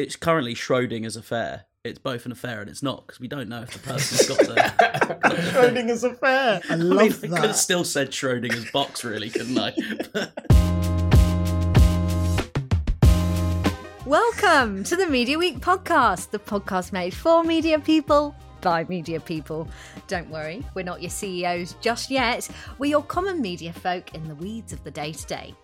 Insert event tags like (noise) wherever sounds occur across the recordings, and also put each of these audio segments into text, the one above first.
it's currently Schrodinger's affair. It's both an affair and it's not because we don't know if the person's got the. (laughs) Schrodinger's affair. I I love mean, I could have still said Schrodinger's box, really, couldn't I? (laughs) Welcome to the Media Week podcast, the podcast made for media people by media people. Don't worry, we're not your CEOs just yet. We're your common media folk in the weeds of the day to day.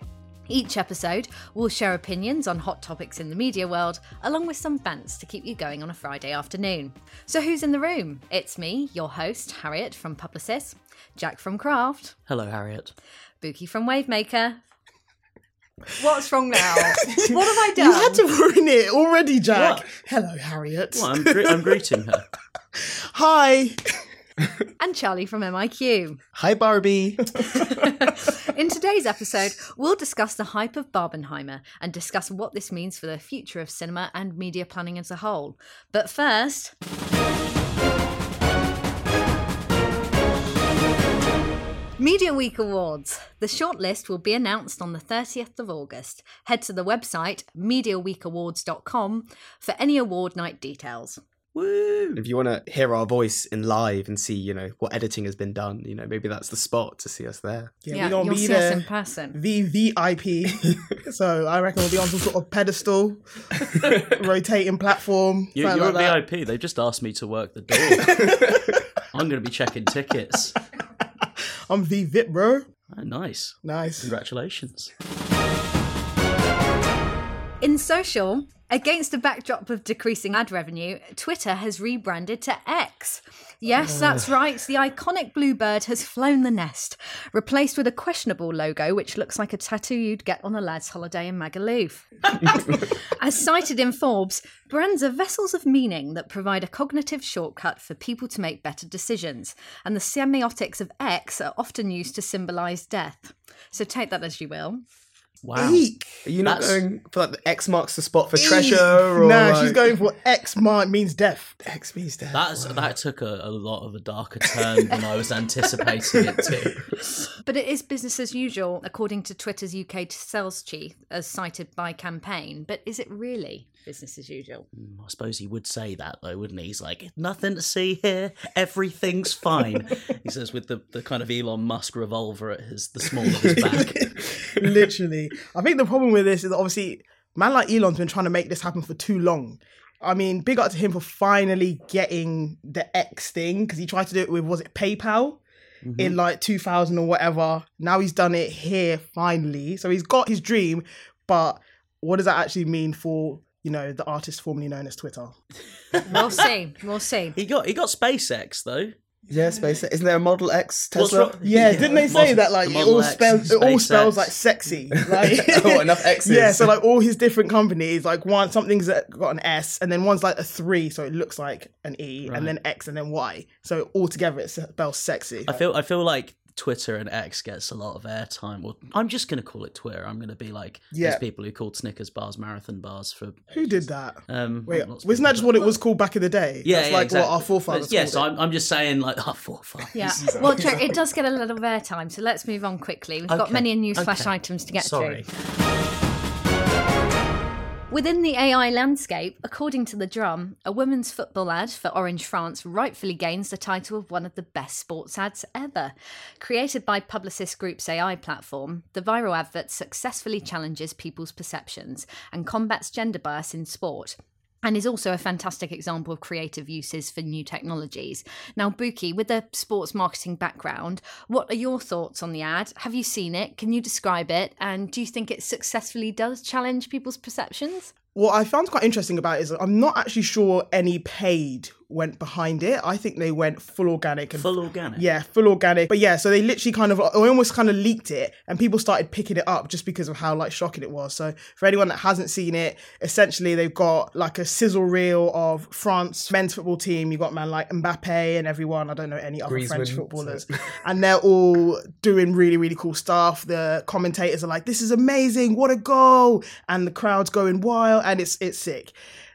Each episode, we'll share opinions on hot topics in the media world, along with some bants to keep you going on a Friday afternoon. So, who's in the room? It's me, your host, Harriet from Publicis, Jack from Craft, Hello, Harriet. Bukky from Wavemaker. What's wrong now? (laughs) what have I done? You had to ruin it already, Jack. What? Hello, Harriet. Well, I'm, gre- I'm greeting her. (laughs) Hi. (laughs) and Charlie from MiQ. Hi, Barbie. (laughs) (laughs) In today's episode, we'll discuss the hype of Barbenheimer and discuss what this means for the future of cinema and media planning as a whole. But first, Media Week Awards. The shortlist will be announced on the 30th of August. Head to the website mediaweekawards.com for any award night details. Woo! If you want to hear our voice in live and see, you know, what editing has been done, you know, maybe that's the spot to see us there. Yeah, we're gonna you'll be see there. us in person. VVIP. (laughs) so I reckon we'll be on some sort of pedestal, (laughs) rotating platform. You, you're like a VIP. They've just asked me to work the door. (laughs) I'm going to be checking tickets. I'm the VIP, bro. Oh, nice. Nice. Congratulations. In social, against a backdrop of decreasing ad revenue, Twitter has rebranded to X. Yes, that's right, the iconic bluebird has flown the nest, replaced with a questionable logo which looks like a tattoo you'd get on a lad's holiday in Magaluf. (laughs) As cited in Forbes, brands are vessels of meaning that provide a cognitive shortcut for people to make better decisions, and the semiotics of X are often used to symbolise death. So take that as you will. Wow. Eek. Are you not That's- going for like the X marks the spot for Eek. treasure? Or Nah, like- she's going for X mark means death. X means death. That's, Wow. That took a, a lot of a darker turn than I was anticipating it to. (laughs) But it is business as usual, according to Twitter's UK sales chief, as cited by Campaign. But is it really business as usual? Mm, I suppose he would say that though, wouldn't he? He's like, nothing to see here, everything's fine. (laughs) he says with the, the kind of Elon Musk revolver at his the small of his back. (laughs) Literally. I think the problem with this is obviously, man like Elon's been trying to make this happen for too long. I mean, big up to him for finally getting the X thing because he tried to do it with, was it PayPal? Mm-hmm. In like 2000 or whatever. Now he's done it here finally. So he's got his dream, but what does that actually mean for, you know, the artist formerly known as Twitter? We'll see. We'll see. He got he got SpaceX though. yeah, SpaceX. Isn't there a Model X What's Tesla? wrong- Yeah, didn't they say Model- that like the it all X, spells it all spells like sexy? Like (laughs) oh, enough X's. Yeah, so like all his different companies, like one something's got an S, and then one's like a three, so it looks like an E, Right. and then X, and then Y. So all together it spells sexy. I feel I feel like Twitter and X gets a lot of airtime. Well, I'm just going to call it Twitter. I'm going to be like Yeah. those people who called Snickers bars marathon bars for. Who did that? Um, Wait, wasn't that just what it was called back in the day? Yeah, That's yeah, like exactly. what our forefathers. Yes, called it. I'm, I'm just saying like our forefathers. Yeah. (laughs) Well, Jack, it does get a lot of airtime, so let's move on quickly. We've got Okay, many newsflash okay. items to get Sorry. through. Within the AI landscape, according to The Drum, a women's football ad for Orange France rightfully gains the title of one of the best sports ads ever. Created by Publicis Group's AI platform, the viral advert successfully challenges people's perceptions and combats gender bias in sport. And is also a fantastic example of creative uses for new technologies. Now, Bukky, with a sports marketing background, what are your thoughts on the ad? Have you seen it? Can you describe it? And do you think it successfully does challenge people's perceptions? What I found quite interesting about it is I'm not actually sure any paid went behind it. I think they went full organic and Full organic. Yeah, full organic. But yeah, so they literally kind of, or almost kind of leaked it, and people started picking it up just because of how like shocking it was. So for anyone that hasn't seen it, essentially they've got like a sizzle reel of France men's football team. You've got man like Mbappe and everyone. I don't know any other French Griezmann, footballers, and they're all doing really really cool stuff. The commentators are like, "This is amazing! What a goal!" and the crowd's going wild, and it's it's sick.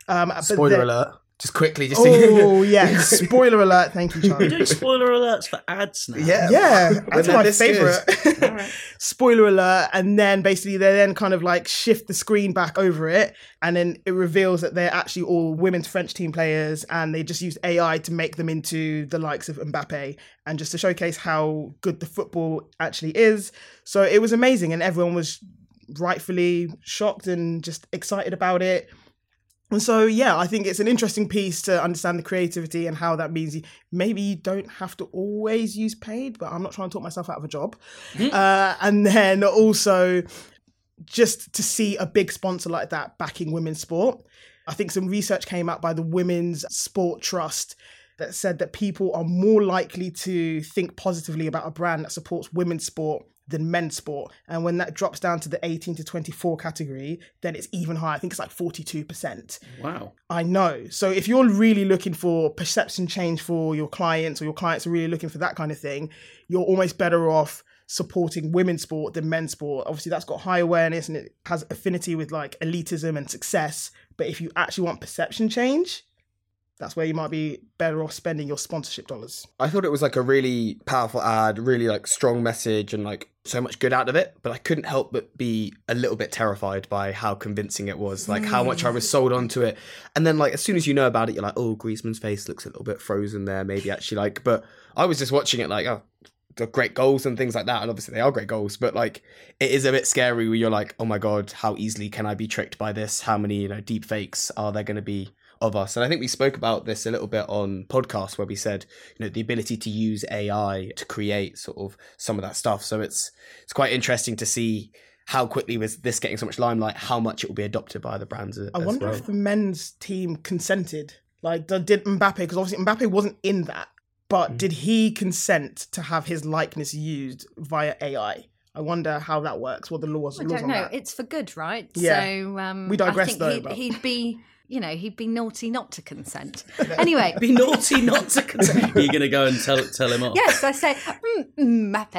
Um, but Spoiler then- alert. just quickly, just to- Oh (laughs) yeah, spoiler alert! Thank you, Charlie. We're doing spoiler alerts for ads now. yeah, Yeah, that's my this good. favorite. (laughs) Spoiler alert! And then basically they then kind of like shift the screen back over it, and then it reveals that they're actually all women's French team players, and they just used AI to make them into the likes of Mbappe, and just to showcase how good the football actually is. So it was amazing, and everyone was rightfully shocked and just excited about it. And so, yeah, I think it's an interesting piece to understand the creativity and how that means you, maybe you don't have to always use paid, but I'm not trying to talk myself out of a job. Uh, and then also, just to see a big sponsor like that backing women's sport. I think some research came out by the Women's Sport Trust that said that people are more likely to think positively about a brand that supports women's sport than men's sport. And when that drops down to the 18 to 24 category, then it's even higher. I think it's like 42%. Wow. I know. So if you're really looking for perception change for your clients or your clients are really looking for that kind of thing, you're almost better off supporting women's sport than men's sport. Obviously that's got high awareness and it has affinity with like elitism and success. But if you actually want perception change, that's where you might be better off spending your sponsorship dollars. I thought it was like a really powerful ad, really like strong message, and like so much good out of it. But I couldn't help but be a little bit terrified by how convincing it was, like how much I was mm. sold onto it. And then like as soon as you know about it, you're like, oh, Griezmann's face looks a little bit frozen there, maybe actually like. But I was just watching it like, oh, the great goals and things like that, and obviously they are great goals. But like, it is a bit scary where you're like, oh my god, how easily can I be tricked by this? How many you know deep fakes are there going to be? Of us. And I think we spoke about this a little bit on podcast where we said, you know, the ability to use AI to create sort of some of that stuff. So it's it's quite interesting to see how quickly was this getting so much limelight, how much it will be adopted by the brands. a- I as wonder well. if the men's team consented. Like, did Mbappe, because obviously Mbappe wasn't in that, but Mm. did he consent to have his likeness used via AI? I wonder how that works, what the laws, I don't on know. that. It's for good, right? Yeah. So um, We digress, I think though, he'd, but- he'd be, you know, he'd be naughty not to consent. (laughs) anyway, Be naughty not to consent. You're gonna go and tell tell him off. yes, I say, mm, Mbappe.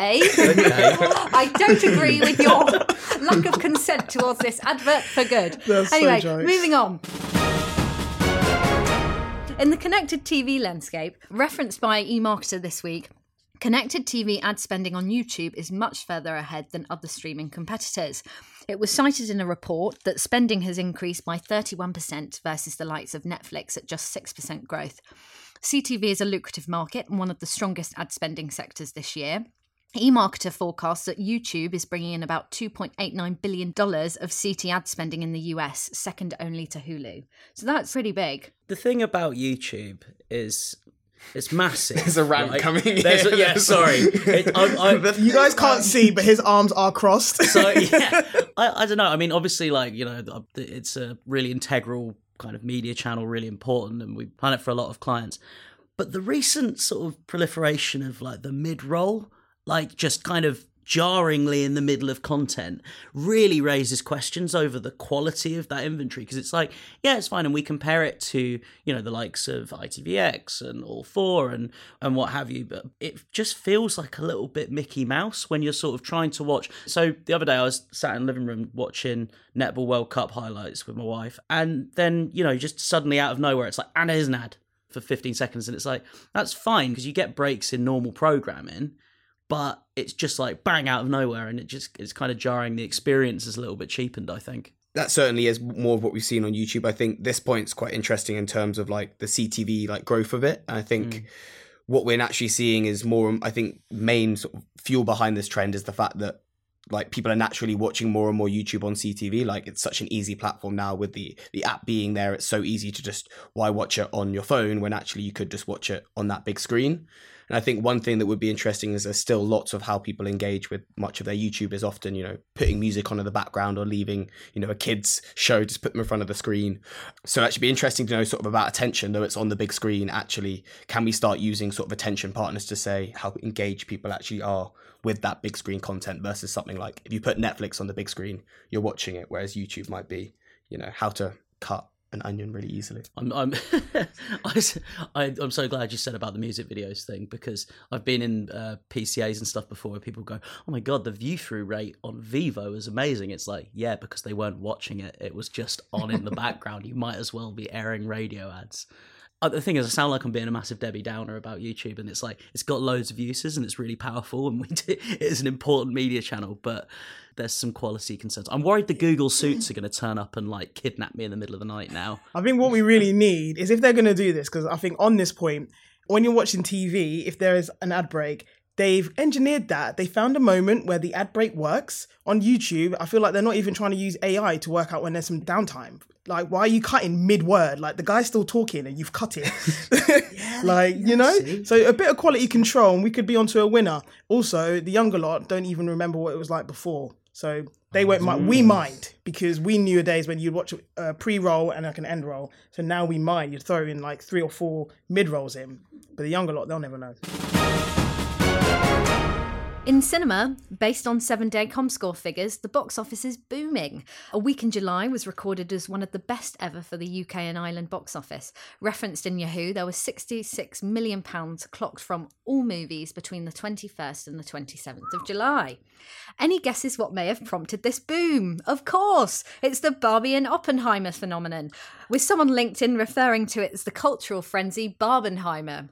Okay. (laughs) I don't agree with your lack of consent towards this advert for good. That's anyway, jokes. moving on. In the connected TV landscape, referenced by eMarketer this week, connected TV ad spending on YouTube is much further ahead than other streaming competitors. It was cited in a report that spending has increased by 31% versus the likes of Netflix at just 6% growth. CTV is a lucrative market and one of the strongest ad spending sectors this year. eMarketer forecasts that YouTube is bringing in about $2.89 billion of CT ad spending in the US, second only to Hulu. So that's pretty big. The thing about YouTube is it's massive. There's a rant right? coming There's a- yeah, sorry. It, I, I, (laughs) you guys can't see, but his arms are crossed. so (laughs) yeah, I, I don't know. I mean, obviously, like you know, it's a really integral kind of media channel, really important, and we plan it for a lot of clients. But the recent sort of proliferation of like the mid roll, like just kind of jarringly in the middle of content, really raises questions over the quality of that inventory. Because it's like, yeah, it's fine, and we compare it to you know the likes of ITVX and All Four and and what have you, but it just feels like a little bit Mickey Mouse when you're sort of trying to watch. So the other day I was sat in the living room watching Netball World Cup highlights with my wife, and then you know just suddenly out of nowhere it's like, and here's an ad for 15 seconds, and it's like that's fine because you get breaks in normal programming. But it's just like bang out of nowhere, and it just it's kind of jarring. The experience is a little bit cheapened, I think. that certainly is more of what we've seen on YouTube. I think this point's quite interesting in terms of like the CTV like growth of it. And I think Mm. what we're actually seeing is more. I think main sort of fuel behind this trend is the fact that like people are naturally watching more and more YouTube on CTV. Like it's such an easy platform now with the the app being there. It's so easy to just why watch it on your phone when actually you could just watch it on that big screen. And I think one thing that would be interesting is there's still lots of how people engage with much of their YouTube is often, you know, putting music on in the background or leaving, you know, a kid's show, just put them in front of the screen. So that should be interesting to know sort of about attention, though it's on the big screen. Actually, can we start using sort of attention partners to say how engaged people actually are with that big screen content versus something like if you put Netflix on the big screen, you're watching it, whereas YouTube might be, you know, how to cut an onion really easily. I'm I'm (laughs) I, I'm so glad you said about the music videos thing because I've been in uh, PCAs and stuff before where people go, "Oh my god, the view through rate on Vevo is amazing." It's like, yeah, because they weren't watching it; it was just on in the (laughs) background. You might as well be airing radio ads. Uh, the thing is, I sound like I'm being a massive Debbie Downer about YouTube, and it's like it's got loads of uses and it's really powerful, and we (laughs) do, it is an important media channel, but there's some quality concerns. I'm worried the Google suits (laughs) are going to turn up and like kidnap me in the middle of the night now. I think what we really need is if they're going to do this, because I think on this point, when you're watching TV, if there is an ad break, they've engineered that. They found a moment where the ad break works on YouTube. I feel like they're not even trying to use AI to work out when there's some downtime. Like, why are you cutting mid word? Like, the guy's still talking and you've cut it. (laughs) (laughs) like, you know? So, a bit of quality control and we could be onto a winner. Also, the younger lot don't even remember what it was like before. So, they won't mind. We mind because we knew days when you'd watch a pre roll and like an end roll. So now we mind. You'd throw in like three or four mid rolls in. But the younger lot, they'll never know. In cinema, based on seven day Comscore figures, the box office is booming. A week in July was recorded as one of the best ever for the UK and Ireland box office. Referenced in Yahoo, there was £66 million clocked from all movies between the 21st and the 27th of July. Any guesses what may have prompted this boom? Of course, it's the Barbie and Oppenheimer phenomenon, with someone linked in referring to it as the cultural frenzy Barbenheimer.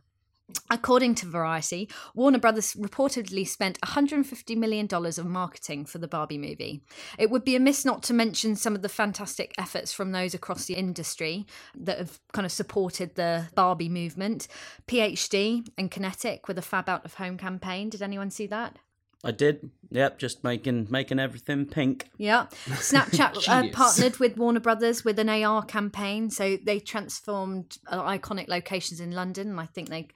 According to Variety, Warner Brothers reportedly spent $150 million of marketing for the Barbie movie. It would be amiss not to mention some of the fantastic efforts from those across the industry that have kind of supported the Barbie movement. PhD and Kinetic with a Fab Out of Home campaign. Did anyone see that? I did. Yep, just making making everything pink. Yeah. (laughs) Snapchat uh, partnered with Warner Brothers with an AR campaign. So they transformed uh, iconic locations in London. And I think they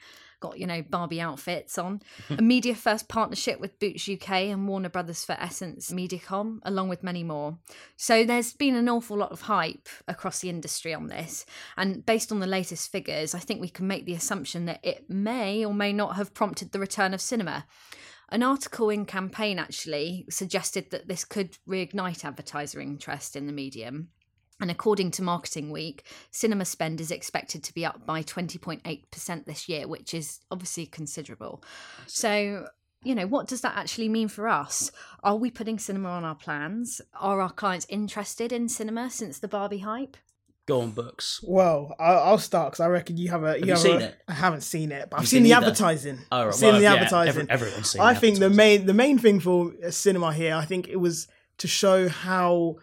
got, you know, Barbie outfits on. (laughs) a media first partnership with Boots UK and Warner Brothers for Essence Mediacom, along with many more. So there's been an awful lot of hype across the industry on this. And based on the latest figures, I think we can make the assumption that it may or may not have prompted the return of cinema. An article in Campaign actually suggested that this could reignite advertiser interest in the medium. And according to Marketing Week, cinema spend is expected to be up by 20.8% this year, which is obviously considerable. So, you know, what does that actually mean for us? Are we putting cinema on our plans? Are our clients interested in cinema since the Barbie hype? Go on, books. Well, I'll, I'll start because I reckon you have a. You you have seen a- it? I haven't seen it, but I've seen, seen the either? advertising. Oh, I've seen well, the yeah, advertising. every- everyone's seen I the think the main the main thing for uh, cinema here, I think it was to show how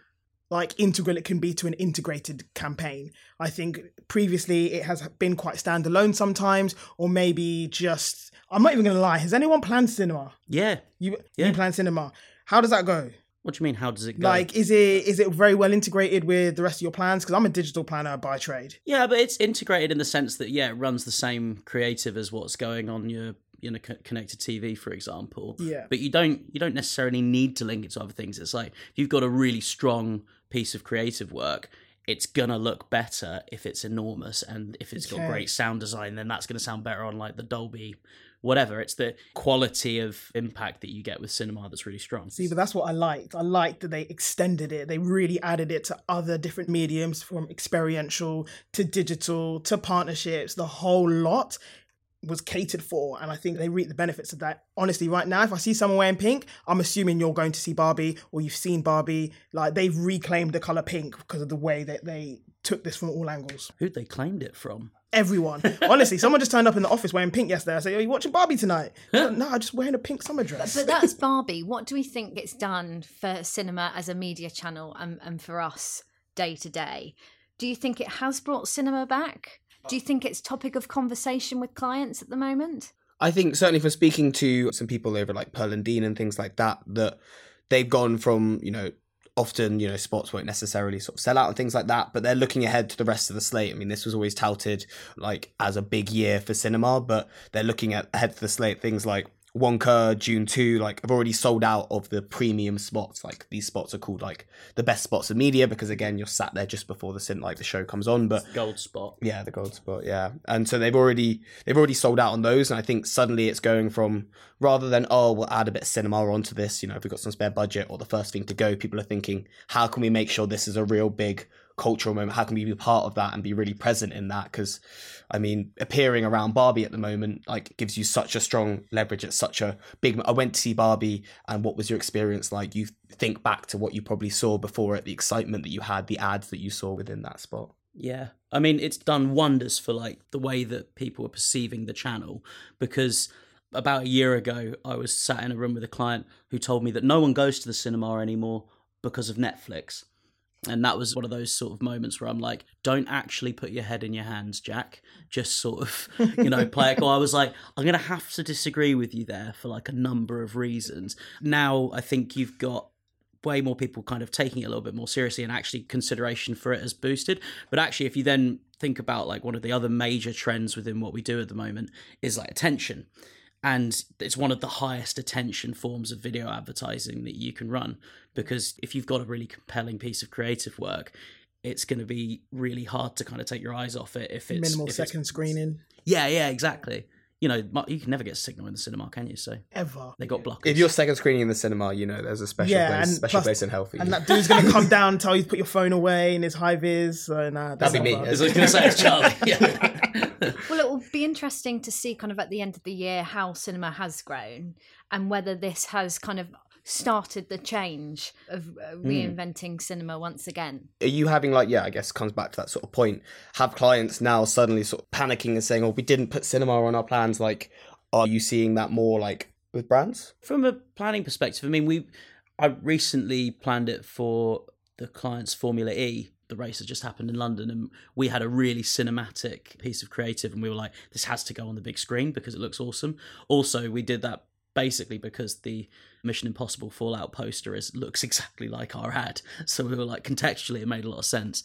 like integral it can be to an integrated campaign. I think previously it has been quite standalone sometimes, or maybe just. I'm not even gonna lie. Has anyone planned cinema? Yeah. You Yeah. you plan cinema? How does that go? What do you mean? How does it go? Like, is it is it very well integrated with the rest of your plans? Because I'm a digital planner by trade. yeah, but it's integrated in the sense that yeah, it runs the same creative as what's going on your you know connected TV, for example. Yeah. But you don't you don't necessarily need to link it to other things. It's like you've got a really strong piece of creative work. It's gonna look better if it's enormous, and if it's got great sound design, then that's gonna sound better on like the Dolby, whatever. It's the quality of impact that you get with cinema that's really strong. See, but that's what I liked. I liked that they extended it. They really added it to other different mediums from experiential to digital to partnerships. The whole lot was catered for. And I think they reap the benefits of that. Honestly, right now, if I see someone wearing pink, I'm assuming you're going to see Barbie or you've seen Barbie. Like they've reclaimed the color pink because of the way that they took this from all angles. Who'd they claimed it from? Everyone. (laughs) Honestly, someone just turned up in the office wearing pink yesterday. I said, Are you watching Barbie tonight? Like, no, I'm just wearing a pink summer dress. But that's Barbie. What do we think it's done for cinema as a media channel and, and for us day to day? Do you think it has brought cinema back? Do you think it's topic of conversation with clients at the moment? I think certainly from speaking to some people over like Pearl and Dean and things like that, that they've gone from, you know, often, you know, spots won't necessarily sort of sell out and things like that, but they're looking ahead to the rest of the slate. I mean, this was always touted like as a big year for cinema, but they're looking at ahead to the slate things like Wonka, Dune 2, like I've already sold out of the premium spots. Like these spots are called like the best spots of media because again, you're sat there just before the cin like the show comes on, but Gold spot. yeah, the gold spot. Yeah, and so they've already they've already sold out on those, and I think suddenly it's going from rather than oh we'll add a bit of cinema onto this, you know, if we've got some spare budget or the first thing to go, people are thinking how can we make sure this is a real big cultural moment? How can we be part of that and be really present in that? Because, I mean, appearing around Barbie at the moment like gives you such a strong leverage. It's such a big. I went to see Barbie, and what was your experience like? You think back to what you probably saw before it, the excitement that you had, the ads that you saw within that spot. Yeah. I mean, it's done wonders for like the way that people are perceiving the channel because about a year ago, I was sat in a room with a client who told me that no one goes to the cinema anymore because of Netflix. And that was one of those sort of moments where I'm like, don't actually put your head in your hands, Jack. Just sort of, you know, play it cool. I was like, I'm going to have to disagree with you there for like a number of reasons. Now, I think you've got way more people kind of taking it a little bit more seriously and actually consideration for it has boosted. But actually, if you then think about like one of the other major trends within what we do at the moment is like attention and it's one of the highest attention forms of video advertising that you can run because if you've got a really compelling piece of creative work it's going to be really hard to kind of take your eyes off it if it's Minimal if second it's, screening. Yeah yeah exactly you know you can never get a signal in the cinema can you so ever. they got blocked. If you're second screening in the cinema, you know there's a special Yeah, place, and special plus- place in hell for you. And that dude's gonna come (laughs) down, and tell you to put your phone away in his high vis. So nah, That'd be me. fun. As I was going to say, it's Charlie. Yeah. (laughs) Well, it will be interesting to see kind of at the end of the year how cinema has grown and whether this has kind of started the change of uh, reinventing cinema once again. are you having like yeah i guess comes back to that sort of point have clients now suddenly sort of panicking and saying oh we didn't put cinema on our plans like are you seeing that more like with brands From a planning perspective, I mean, we I recently planned it for the client's Formula E. The race had just happened in London, and we had a really cinematic piece of creative, and we were like, "This has to go on the big screen because it looks awesome." Also, we did that basically because the Mission Impossible Fallout poster is looks exactly like our ad, (laughs) so we were like, contextually, it made a lot of sense.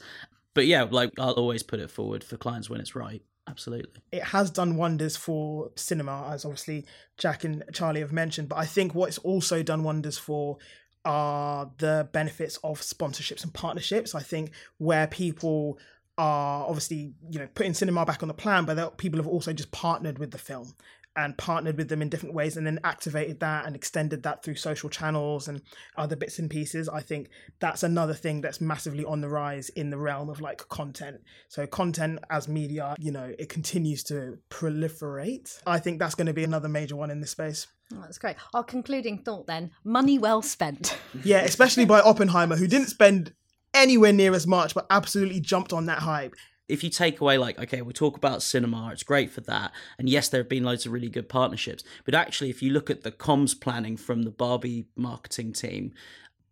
But yeah, like I'll always put it forward for clients when it's right. Absolutely. it has done wonders for cinema, as obviously Jack and Charlie have mentioned. But I think what it's also done wonders for are the benefits of sponsorships and partnerships. I think where people are obviously you know putting cinema back on the plan, but people have also just partnered with the film and partnered with them in different ways and then activated that and extended that through social channels and other bits and pieces. I think that's another thing that's massively on the rise in the realm of like content. So content as media, you know, it continues to proliferate. I think that's going to be another major one in this space. Oh, that's great. Our concluding thought then money well spent. (laughs) Yeah, especially by Oppenheimer, who didn't spend anywhere near as much, but absolutely jumped on that hype. If you take away like okay we talk about cinema it's great for that and yes there have been loads of really good partnerships but actually if you look at the comms planning from the barbie marketing team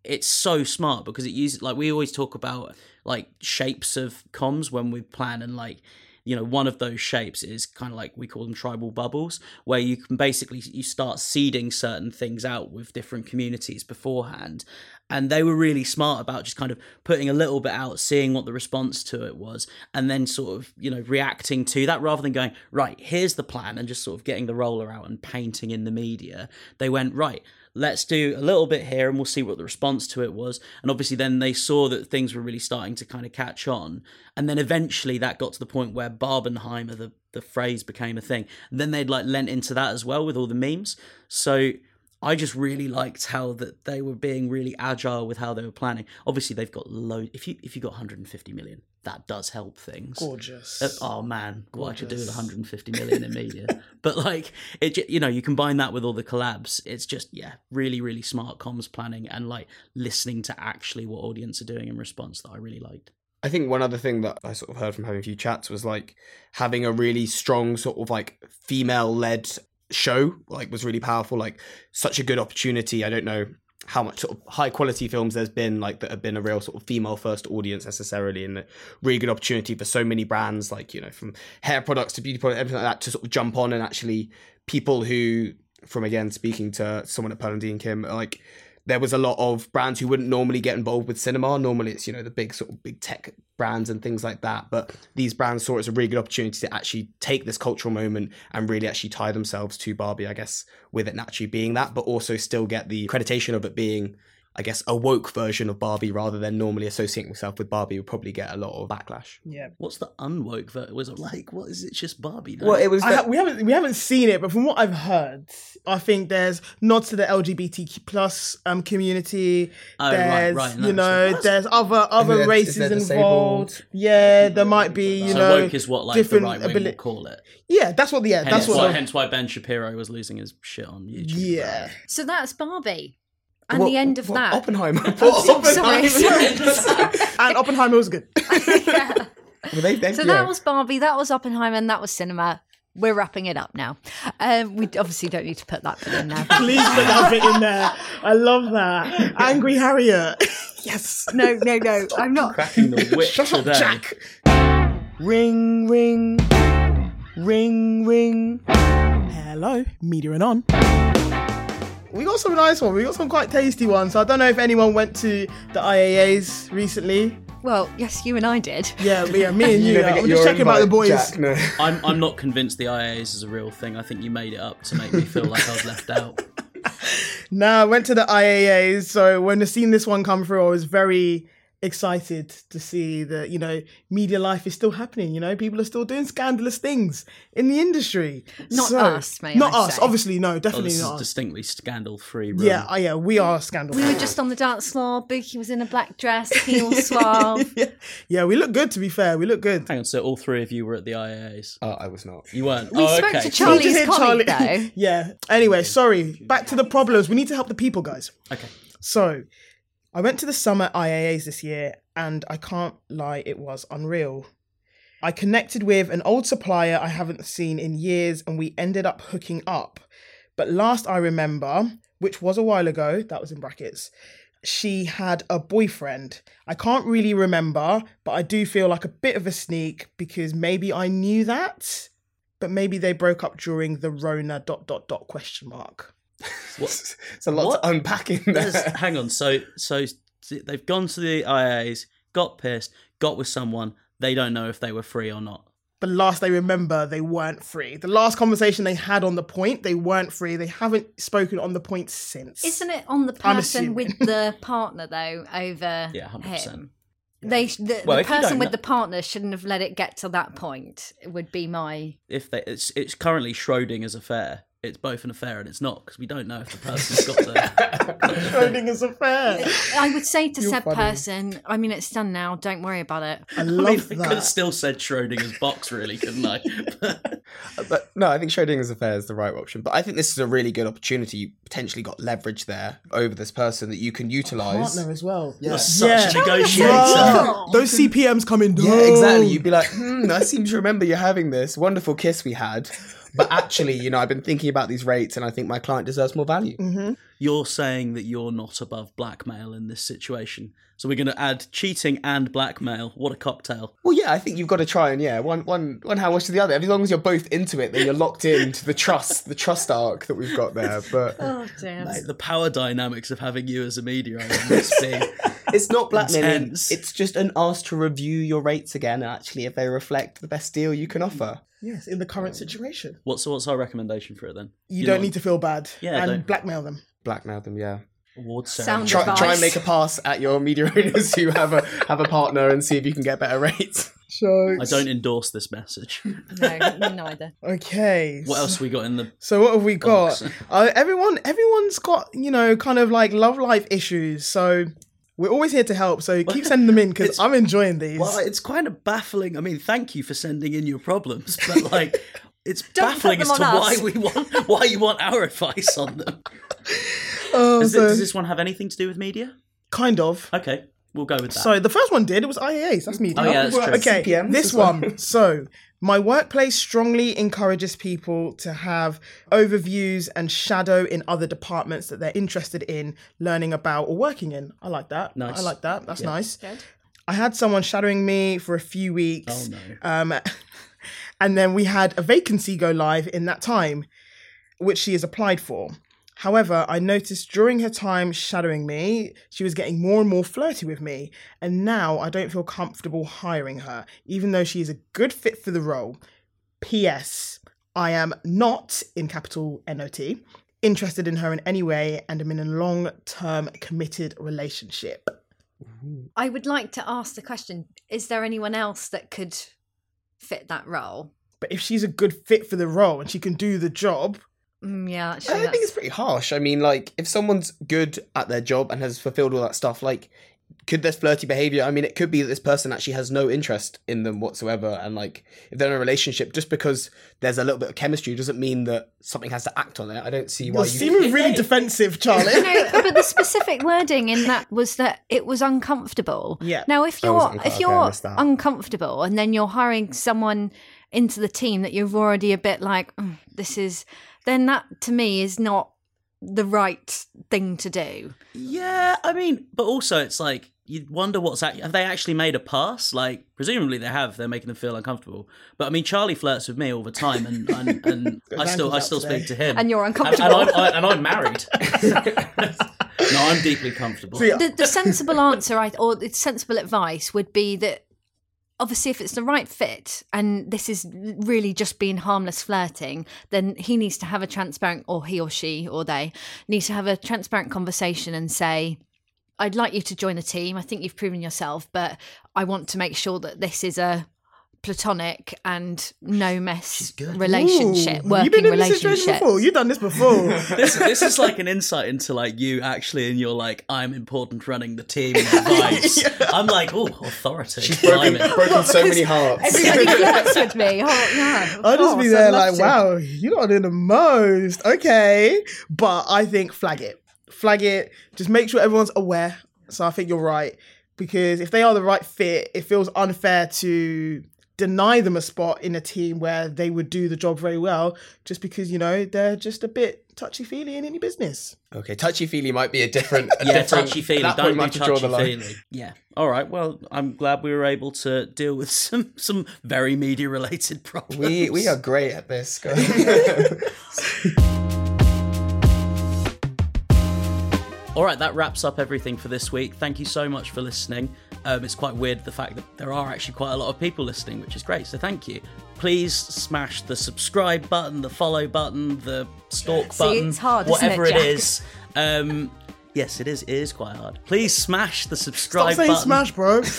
it's so smart because it uses like we always talk about like shapes of comms when we plan and like you know one of those shapes is kind of like we call them tribal bubbles where you can basically you start seeding certain things out with different communities beforehand and they were really smart about just kind of putting a little bit out seeing what the response to it was and then sort of you know reacting to that rather than going right here's the plan and just sort of getting the roller out and painting in the media they went right let's do a little bit here and we'll see what the response to it was. And obviously, then they saw that things were really starting to kind of catch on. And then eventually that got to the point where Barbenheimer, the, the phrase became a thing. And then they'd like lent into that as well with all the memes. So I just really liked how that they were being really agile with how they were planning. Obviously, they've got low. If you if you got 150 million, that does help things. Gorgeous. Uh, oh man, what I could do with 150 (laughs) million in media. but like it, you know, you combine that with all the collabs. It's just yeah, really, really smart comms planning and like listening to actually what audience are doing in response that I really liked. I think one other thing that I sort of heard from having a few chats was like having a really strong sort of like female led show like was really powerful like such a good opportunity. I don't know how much sort of high quality films there's been like that have been a real sort of female first audience necessarily and a really good opportunity for so many brands like you know from hair products to beauty products everything like that to sort of jump on and actually people who from again speaking to someone at Dean Kim like there was a lot of brands who wouldn't normally get involved with cinema. Normally, it's you know the big sort of big tech brands and things like that. But these brands saw it as a really good opportunity to actually take this cultural moment and really actually tie themselves to Barbie. I guess with it naturally being that, but also still get the accreditation of it being I guess, a woke version of Barbie rather than normally associating myself with Barbie would probably get a lot of backlash. Yeah. What's the unwoke version? Was it like what is it? Just Barbie? No? Well, it was. I the- ha- we haven't we haven't seen it, but from what I've heard, I think there's nods to the LGBTQ plus um community. Oh, right, there's right, in you know sense. there's other other there- is races involved. Yeah, there might be you so know woke is what like different the right wing abili- call it. yeah that's what the yeah Hence, that's what why, the- hence why Ben Shapiro was losing his shit on YouTube. yeah. So that's Barbie. And What- the end of what- that. Oppenheimer. (laughs) Oh, (laughs) sorry. and Oppenheimer was good. (laughs) Yeah. Well, they- they- So yeah. that was Barbie, that was Oppenheimer, and that was cinema. We're wrapping it up now. Um, we obviously don't need to put that bit in there. Please put that bit in there. I love that. Angry Harriet. yes. No, no, no. I'm not. cracking the whip Shut up, today. Jack. Ring, ring, ring, ring. Hello, media and on. We got some nice ones. We got some quite tasty ones. So I don't know if anyone went to the IAAs recently. Well, yes, you and I did. Yeah, but yeah, me and (laughs) you. never yeah, I'm just checking about the boys. Jack, no. (laughs) I'm I'm not convinced the IAs is a real thing. I think you made it up to make me feel like I was left out. (laughs) Nah, I went to the IAAs. So when I seen this one come through, I was very excited to see that you know media life is still happening. You know, people are still doing scandalous things in the industry. Not So- us, may Not I us. say. Obviously, no, Oh, definitely this is not. us. distinctly scandal-free. Room. Yeah, oh, yeah, we are scandal. We were just on the dance floor. Bukky was in a black dress, heel (laughs) suave. yeah. yeah, we look good. To be fair, we look good. Hang on, so all three of you were at the IAAs. Oh, uh, I was not. You weren't. We oh, spoke okay. to So Charlie's just hit colleague, though. (laughs) yeah. Anyway, sorry. Back to the problems. We need to help the people, guys. Okay. So, I went to the summer IAAs this year, and I can't lie, it was unreal. I connected with an old supplier I haven't seen in years, and we ended up hooking up. But last I remember, which was a while ago, that was in brackets, she had a boyfriend. I can't really remember, but I do feel like a bit of a sneak because maybe I knew that, but maybe they broke up during the Rona dot dot dot question mark. What? (laughs) It's a lot What? to unpack in There's- (laughs) hang on. So so they've gone to the IAs, got pissed, got with someone. They don't know if they were free or not. the last they remember, they weren't free. The last conversation they had on the point, they weren't free. They haven't spoken on the point since. Isn't it on the person with (laughs) the partner though over Yeah, 100%. him? They the, Well, the person with know- the partner shouldn't have let it get to that point. Would be my If they, it's it's currently Schrodinger's affair. It's both an affair and it's not because we don't know if the person's got the. (laughs) Schrodinger's affair. I would say to You're said funny. person, I mean, it's done now. Don't worry about it. I (laughs) I love mean, I could have still said Schrodinger's box, really, couldn't I? (laughs) But no, I think Schrodinger's affair is the right option. But I think this is a really good opportunity. You potentially got leverage there over this person that you can utilize. Partner as well. Yeah. You're such Yeah. a negotiator. Bro, those CPMs coming down. Yeah, exactly. You'd be like, hmm, I seem to remember you having this wonderful kiss we had. But actually, you know, I've been thinking about these rates and I think my client deserves more value. Mhm. You're saying that you're not above blackmail in this situation. So we're going to add cheating and blackmail. What a cocktail. Well, yeah, I think you've got to try and yeah, one one one how much to the other. As long as you're both into it, then you're locked into the trust, the trust arc that we've got there. But Oh damn! Mate, the power dynamics of having you as a media owner must (laughs) be. It's not blackmailing. Intense. It's just an ask to review your rates again. Actually, if they reflect the best deal you can offer. Yes, in the current situation. What's what's our recommendation for it then? You, You don't know- need to feel bad Yeah, and don't. blackmail them. Blackmail them, yeah. Award Sound ceremony. Try, try and Advice. make a pass at your media owners who have a have a partner and see if you can get better rates. So I don't endorse this message. No, me neither. (laughs) Okay. What else we got in the? So what have we got? Box. Uh, everyone, everyone's got you know kind of like love life issues. So we're always here to help. So (laughs) keep sending them in because I'm enjoying these. Well, it's kind of baffling. I mean, thank you for sending in your problems, but (laughs) like, it's Don't baffling as to on why we want why you want our (laughs) advice on them. Oh, Does, it- does this one have anything to do with media? kind of. Okay, we'll go with that. So the first one did. It was IAAs. That's me. Oh, yeah, that's true. Okay, CPMs this as well. one. (laughs) So my workplace strongly encourages people to have overviews and shadow in other departments that they're interested in learning about or working in. I like that. Nice. I like that. That's Yeah. nice. Good. I had someone shadowing me for a few weeks. Oh, no. Um, (laughs) and then we had a vacancy go live in that time, which she has applied for. However, I noticed during her time shadowing me, she was getting more and more flirty with me. And now I don't feel comfortable hiring her, even though she is a good fit for the role. P.S. I am not, in capital NOT, interested in her in any way and am in a long term committed relationship. I would like to ask the question is there anyone else that could fit that role? But if she's a good fit for the role and she can do the job, Mm, yeah, I actually, think it's pretty harsh. I mean, like, if someone's good at their job and has fulfilled all that stuff, like, could there's flirty behavior? I mean, it could be that this person actually has no interest in them whatsoever. And, like, if they're in a relationship, just because there's a little bit of chemistry doesn't mean that something has to act on it. I don't see why you're you. seeming really defensive, Charlie. no, but the (laughs) specific wording in that was that it was uncomfortable. Yeah. Now, if you're it if you're missed that. uncomfortable and then you're hiring someone into the team that you're already a bit like, "Mm, this is, then that to me is not the right thing to do. Yeah, I mean, but also it's like you wonder what's act- have they actually made a pass? Like, presumably they have. They're making them feel uncomfortable. But I mean, Charlie flirts with me all the time, and and, (laughs) and I still I still today. speak to him, And you're uncomfortable. and, I'm, I, and I'm married. (laughs) no, I'm deeply comfortable. See, the, the sensible answer, I or the sensible advice would be that obviously if it's the right fit and this is really just being harmless flirting then he needs to have a transparent or he or she or they needs to have a transparent conversation and say i'd like you to join the team. I think you've proven yourself but i want to make sure that this is a platonic and no mess relationship Ooh, working You've been in this situation relationship before. You've done this before. (laughs) this this is like an insight into like you actually and you're like I'm important running the team and (laughs) advice. I'm like oh authority. She's broken, broken so many hearts. everybody (laughs) flirts with me oh yeah I'll just be there I'd like, to. wow, you're not doing the most. Okay. But I think flag it. Flag it. Just make sure everyone's aware. So I think you're right. Because if they are the right fit, it feels unfair to deny them a spot in a team where they would do the job very well just because, you know, they're just a bit touchy feely in any business. Okay, touchy feely might be a different. (laughs) A yeah, different, touchy feely. Don't point, do might have to draw the touchy line. feely. Yeah. All right. Well, I'm glad we were able to deal with (laughs) some some very media related problems. We we are great at this. guys. (laughs) All right, that wraps up everything for this week. Thank you so much for listening. Um, it's quite weird the fact that there are actually quite a lot of people listening, which is great. So thank you. Please smash the subscribe button, the follow button, the stalk See, button, it's hard, isn't whatever it, it Jack? is. Um, yes, it is. It is quite hard. Please smash the Stop subscribe saying button. smash, bro. (laughs)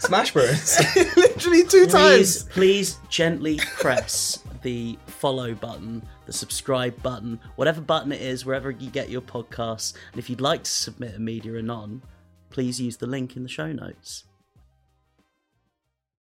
Smash Bros. (laughs) Literally two please, times. please gently press the follow button, the subscribe button, whatever button it is, wherever you get your podcasts. And if you'd like to submit a media anon, please use the link in the show notes.